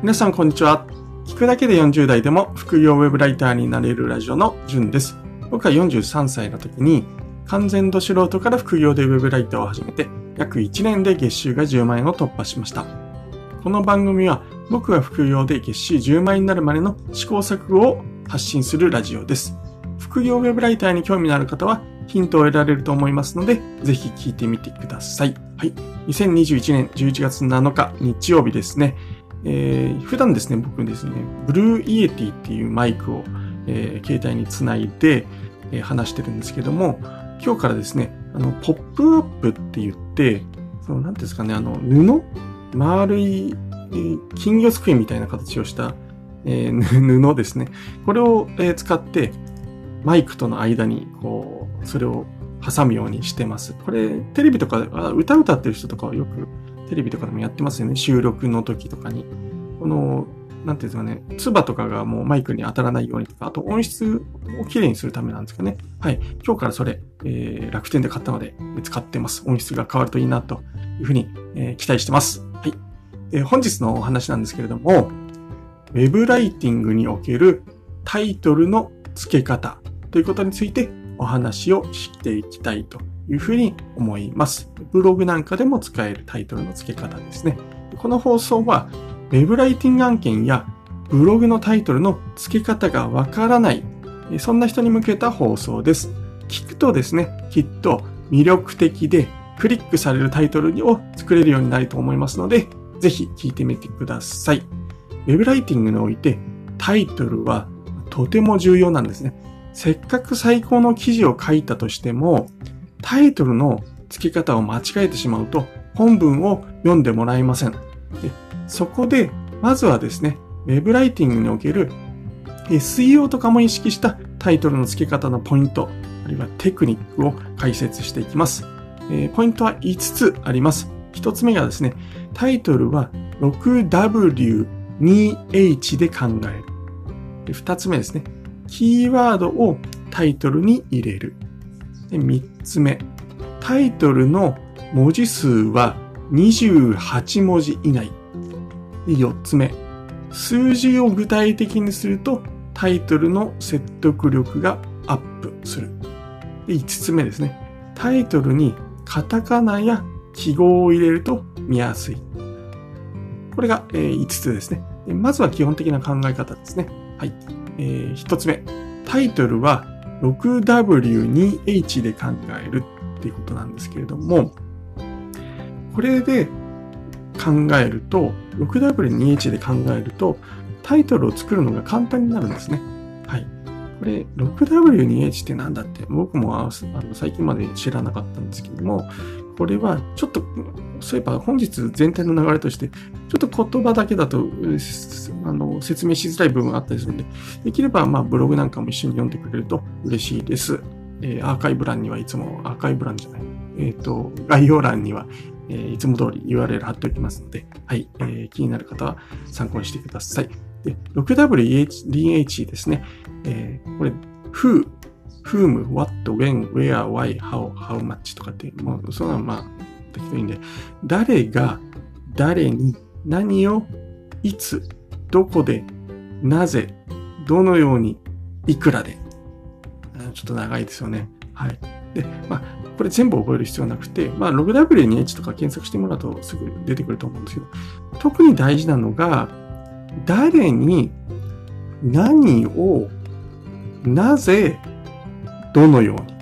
皆さんこんにちは。聞くだけで40代でも副業ウェブライターになれるラジオのじゅんです。僕は43歳の時に完全度素人から副業でウェブライターを始めて約1年で月収が10万円を突破しました。この番組は僕が副業で月収10万円になるまでの試行錯誤を発信するラジオです。副業ウェブライターに興味のある方はヒントを得られると思いますので、ぜひ聞いてみてください。はい。2021年11月7日日曜日ですね。えー、普段ですね、僕ですね、 Blue Yeti っていうマイクを、えー、携帯につないで、えー、話してるんですけども、今日からですね、あの、ポップアップって言って、その、なんですかね、あの、布？丸い、えー、金魚すくいみたいな形をした、えー、布ですね。これを、えー、使って、マイクとの間に、こう、それを挟むようにしてます。これ、テレビとか、歌歌ってる人とかはよくテレビとかでもやってますよね。収録の時とかに。この、なんていうんですかね、唾とかがもうマイクに当たらないようにとか、あと音質をきれいにするためなんですかね。はい。今日からそれ、えー、楽天で買ったので、使ってます。音質が変わるといいな、というふうに、えー、期待してます。はい。えー、本日のお話なんですけれども、ウェブライティングにおけるタイトルの付け方ということについてお話をしていきたいというふうに思います。ブログなんかでも使えるタイトルの付け方ですね。この放送は、ウェブライティング案件やブログのタイトルの付け方がわからない、そんな人に向けた放送です。聞くとですね、きっと魅力的でクリックされるタイトルを作れるようになると思いますので、ぜひ聞いてみてください。ウェブライティングにおいてタイトルはとても重要なんですね。せっかく最高の記事を書いたとしても、タイトルの付け方を間違えてしまうと、本文を読んでもらえません。でそこで、まずはですね、ウェブライティングにおける SEO とかも意識したタイトルの付け方のポイント、あるいはテクニックを解説していきます。え、ポイントは5つあります。1つ目がですね、タイトルは 6W2H で考える。2つ目ですね、キーワードをタイトルに入れる。で3つ目、タイトルの文字数は28文字以内。で4つ目、数字を具体的にするとタイトルの説得力がアップする。で5つ目ですね、タイトルにカタカナや記号を入れると見やすい。これが、え5つですね。まずは基本的な考え方ですね。はい。え、1つ目。タイトルは 6W2H で考えるっていうことなんですけれども、これで考えると、6W2H で考えると、タイトルを作るのが簡単になるんですね。はい。これ、6W2H って何だって、僕もあの最近まで知らなかったんですけども、これはちょっと、そういえば本日全体の流れとして、ちょっと言葉だけだとあの説明しづらい部分があったりするので、できればまあブログなんかも一緒に読んでくれると嬉しいです。えー、アーカイブ欄にはいつも、アーカイブ欄じゃない、えっ、ー、と、概要欄には、えー、いつも通り URL 貼っておきますので、はい、えー、気になる方は参考にしてください。で、6WDH ですね。えー、これ、who, whom, what, when, where, why, how, how much とかって、もう、そんなまあ、適当にんで、誰が、誰に、何を、いつ、どこで、なぜ、どのように、いくらで。ちょっと長いですよね。はい。で、まあ、これ全部覚える必要なくて、まあ、6W2H とか検索してもらうとすぐ出てくると思うんですけど、特に大事なのが、誰に、何を、なぜ、どのように？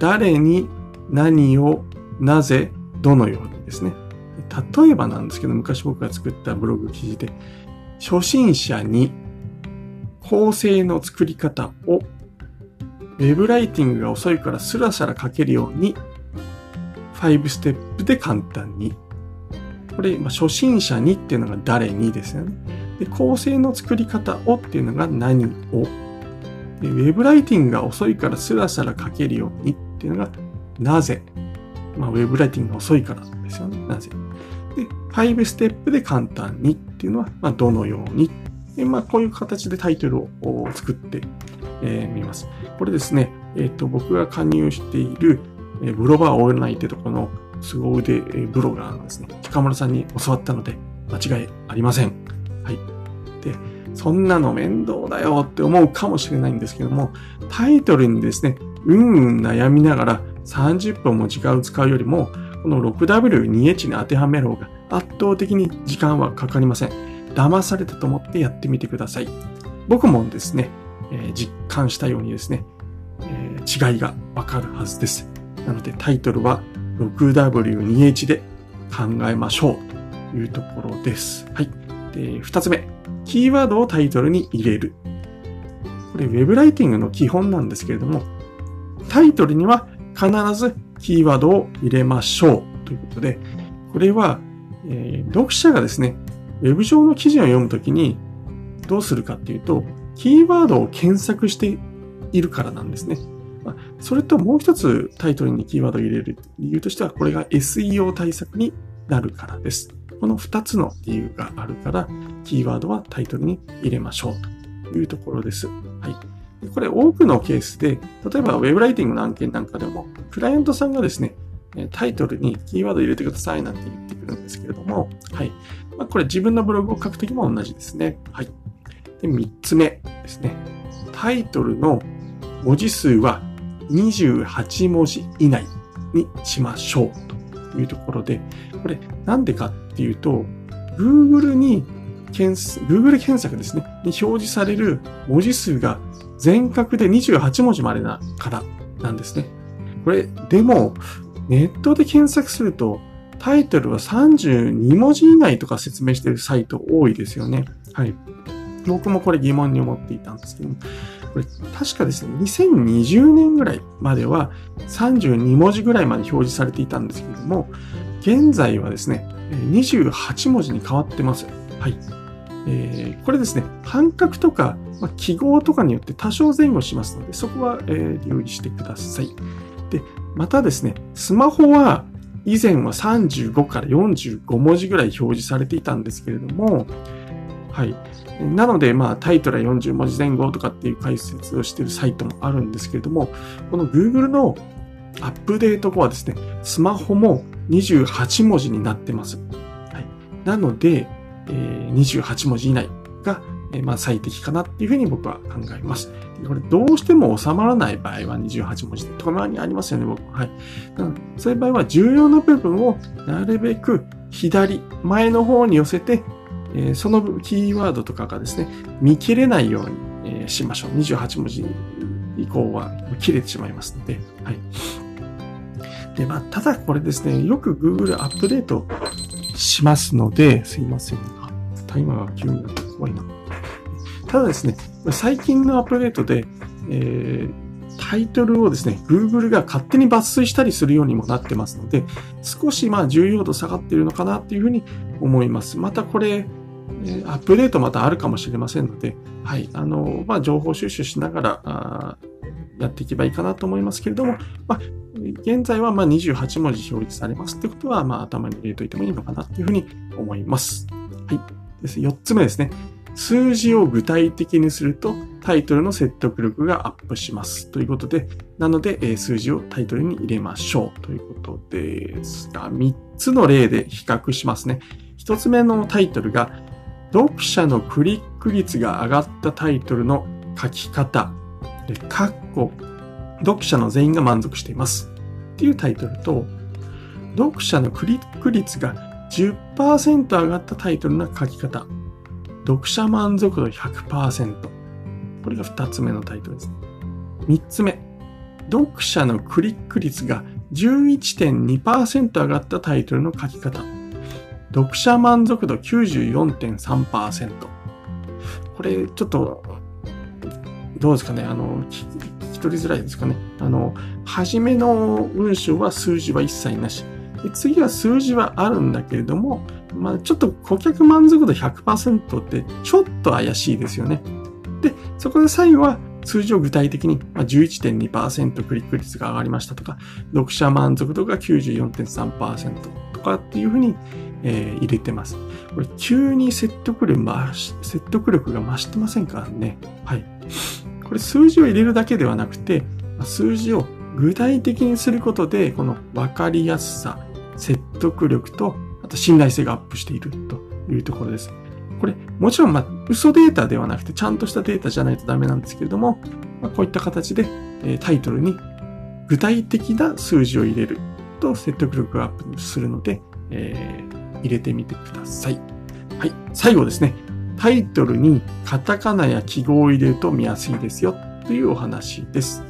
誰に何をなぜどのようにですね。例えばなんですけど、昔僕が作ったブログ記事で、初心者に構成の作り方を、ウェブライティングが遅いからスラスラ書けるように、5ステップで簡単に。これ、まあ、初心者にっていうのが誰にですよね。で、構成の作り方をっていうのが何を。で、ウェブライティングが遅いからスラスラ書けるようにっていうのがなぜ。まあ、ウェブライティングが遅いからですよね。なぜ。で、5ステップで簡単にっていうのは、まあ、どのように。でまあ、こういう形でタイトルを作ってみ、えー、ます。これですね、えっ、ー、と、僕が加入している、え、ブロバーオールナイトとこの凄腕ブロガーのですね、近村さんに教わったので、間違いありません。はい。で、そんなの面倒だよって思うかもしれないんですけども、タイトルにですね、うんうん悩みながら30分も時間を使うよりも、この 6W2H に当てはめる方が圧倒的に時間はかかりません。騙されたと思ってやってみてください。僕もですね、えー、実感したようにですね、えー、違いがわかるはずです。なのでタイトルは 6W2H で考えましょうというところです。はい。で、二つ目。キーワードをタイトルに入れる。これ、ウェブライティングの基本なんですけれども、タイトルには必ずキーワードを入れましょうということで、これは、えー、読者がですね、ウェブ上の記事を読むときにどうするかっていうと、キーワードを検索しているからなんですね。それともう一つタイトルにキーワードを入れる理由としては、これが SEO 対策になるからです。この二つの理由があるから、キーワードはタイトルに入れましょうというところです。はい。これ多くのケースで、例えば Web ライティングの案件なんかでも、クライアントさんがですね、タイトルにキーワード入れてくださいなんて言ってくるんですけれども、はい。まあ、これ自分のブログを書くときも同じですね。はい。で、三つ目ですね。タイトルの文字数は28文字以内にしましょうというところで、これなんでかっっていうと、Google に検 Google 検索ですね、に表示される文字数が全角で28文字までだからなんですね。これ、でも、ネットで検索すると、タイトルは32文字以内とか説明してるサイト多いですよね。はい。僕もこれ疑問に思っていたんですけども、これ確かですね、2020年ぐらいまでは32文字ぐらいまで表示されていたんですけども、現在はですね、28文字に変わってます。はい。えー、これですね、半角とか、まあ、記号とかによって多少前後しますので、そこは、えー、留意してください。で、またですね、スマホは以前は35から45文字ぐらい表示されていたんですけれども、はい。なので、まあ、タイトルは40文字前後とかっていう解説をしているサイトもあるんですけれども、この Google のアップデート後はですね、スマホも28文字になってます。はい、なので、えー、28文字以内が、えー、まあ、最適かなっていうふうに僕は考えます。これどうしても収まらない場合は28文字で、たまにありますよね、僕。はい。そういう場合は重要な部分をなるべく左、前の方に寄せて、えー、そのキーワードとかがですね、見切れないように、えー、しましょう。28文字以降は切れてしまいますので、はい。で、まあ、ただこれですね、よく Google アップデートしますので、すいません。タイマーが急になって怖いな。ただですね、最近のアップデートで、えー、タイトルをですね、Google が勝手に抜粋したりするようにもなってますので、少しまあ重要度下がっているのかなっていうふうに思います。またこれ、アップデートまたあるかもしれませんので、はい、あの、まあ、情報収集しながら、やっていけばいいかなと思いますけれども、まあ、現在はま28文字表示されますってことは、まあ、頭に入れといてもいいのかなっていうふうに思います。はい。です。4つ目ですね。数字を具体的にするとタイトルの説得力がアップします。ということで、なので、数字をタイトルに入れましょうということですが、3つの例で比較しますね。1つ目のタイトルが、読者のクリック率が上がったタイトルの書き方で、カッコ、読者の全員が満足しています。っていうタイトルと、読者のクリック率が10%上がったタイトルの書き方。読者満足度100%。これが2つ目のタイトルです。3つ目。読者のクリック率が11.2%上がったタイトルの書き方。読者満足度94.3%。これ、ちょっとどうですかね、あの、取りづらいですかね。あの、初めの文章は数字は一切なし。で次は数字はあるんだけれども、まあ、ちょっと顧客満足度100%ってちょっと怪しいですよね。で、そこで最後は数字を具体的に、まあ、11.2%クリック率が上がりましたとか、読者満足度が94.3%とかっていうふうに、え、入れてます。これ急に説得力説得力が増してませんからね。はい。これ数字を入れるだけではなくて、数字を具体的にすることで、この分かりやすさ、説得力と、あと信頼性がアップしているというところです。これ、もちろん、まあ、嘘データではなくて、ちゃんとしたデータじゃないとダメなんですけれども、まあ、こういった形で、えタイトルに具体的な数字を入れると説得力がアップするので、えー、入れてみてください。はい。最後ですね。タイトルにカタカナや記号を入れると見やすいですよというお話です。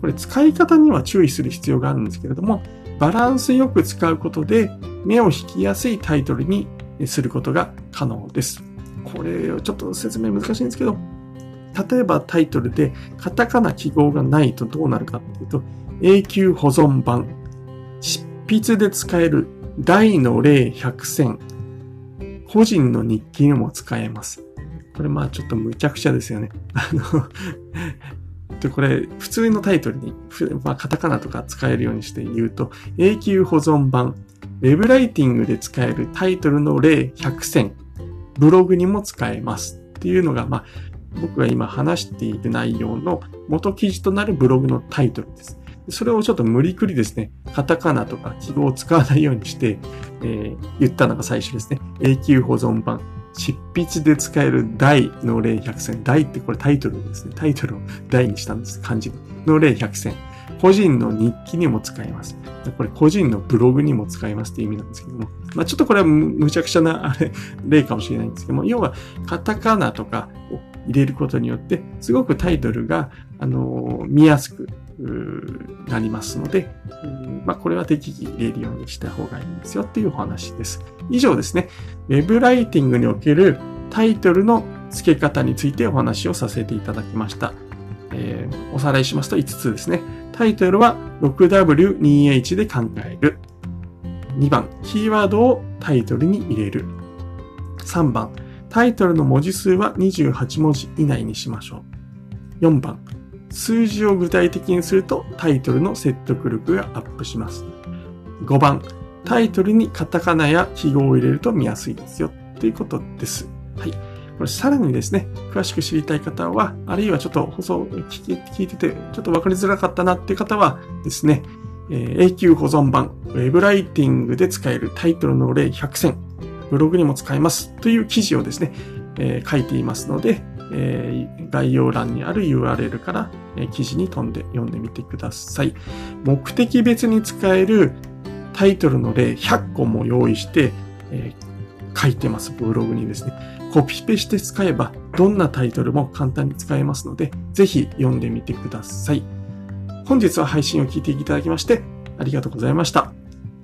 これ使い方には注意する必要があるんですけれども、バランスよく使うことで目を引きやすいタイトルにすることが可能です。これちょっと説明難しいんですけど、例えばタイトルでカタカナ記号がないとどうなるかっていうと、永久保存版、執筆で使える大の例100選、個人の日記にも使えます。これまあちょっと無茶苦茶ですよね。あので、これ、普通のタイトルに、まあ、カタカナとか使えるようにして言うと、永久保存版、ウェブライティングで使えるタイトルの例100選、ブログにも使えますっていうのが、まあ、僕が今話している内容の元記事となるブログのタイトルです。それをちょっと無理くりですね、カタカナとか記号を使わないようにして、えー、言ったのが最初ですね。永久保存版。執筆で使える大の例100選。大ってこれタイトルですね。タイトルを大にしたんです。漢字のの例100選。個人の日記にも使えます。これ個人のブログにも使えますっていう意味なんですけども。まあちょっとこれはむちゃくちゃなあれ例かもしれないんですけども、要はカタカナとかを入れることによって、すごくタイトルが、あのー、見やすくなりますので、まあ、これは適宜入れるようにした方がいいんですよっていうお話です。以上ですね。ウェブライティングにおけるタイトルの付け方についてお話をさせていただきました。えー、おさらいしますと5つですね。タイトルは 6W2H で考える。2番、キーワードをタイトルに入れる。3番、タイトルの文字数は28文字以内にしましょう。4番、数字を具体的にするとタイトルの説得力がアップします。5番、タイトルにカタカナや記号を入れると見やすいですよということです。はい。これさらにですね、詳しく知りたい方は、あるいはちょっと放送聞いてて、ちょっとわかりづらかったなっていう方はですね、えー、永久保存版、ウェブライティングで使えるタイトルの例100選、ブログにも使えますという記事をですね、えー、書いていますので、えー、概要欄にある URL から、え、記事に飛んで読んでみてください。目的別に使えるタイトルの例100個も用意して、えー、書いてます。ブログにですね。コピペして使えば、どんなタイトルも簡単に使えますので、ぜひ読んでみてください。本日は配信を聞いていただきまして、ありがとうございました。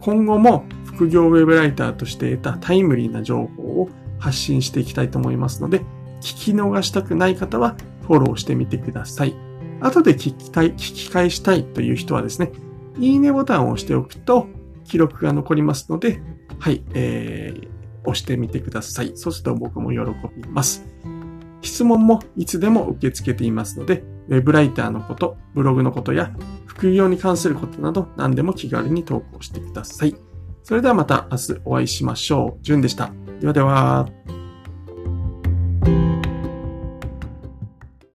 今後も副業ウェブライターとして得たタイムリーな情報を発信していきたいと思いますので、聞き逃したくない方はフォローしてみてください。後で聞きたい、聞き返したいという人はですね、いいねボタンを押しておくと記録が残りますので、はい、えー、押してみてください。そうすると僕も喜びます。質問もいつでも受け付けていますので、ウェブライターのこと、ブログのことや副業に関することなど何でも気軽に投稿してください。それではまた明日お会いしましょう。じゅんでした。ではでは。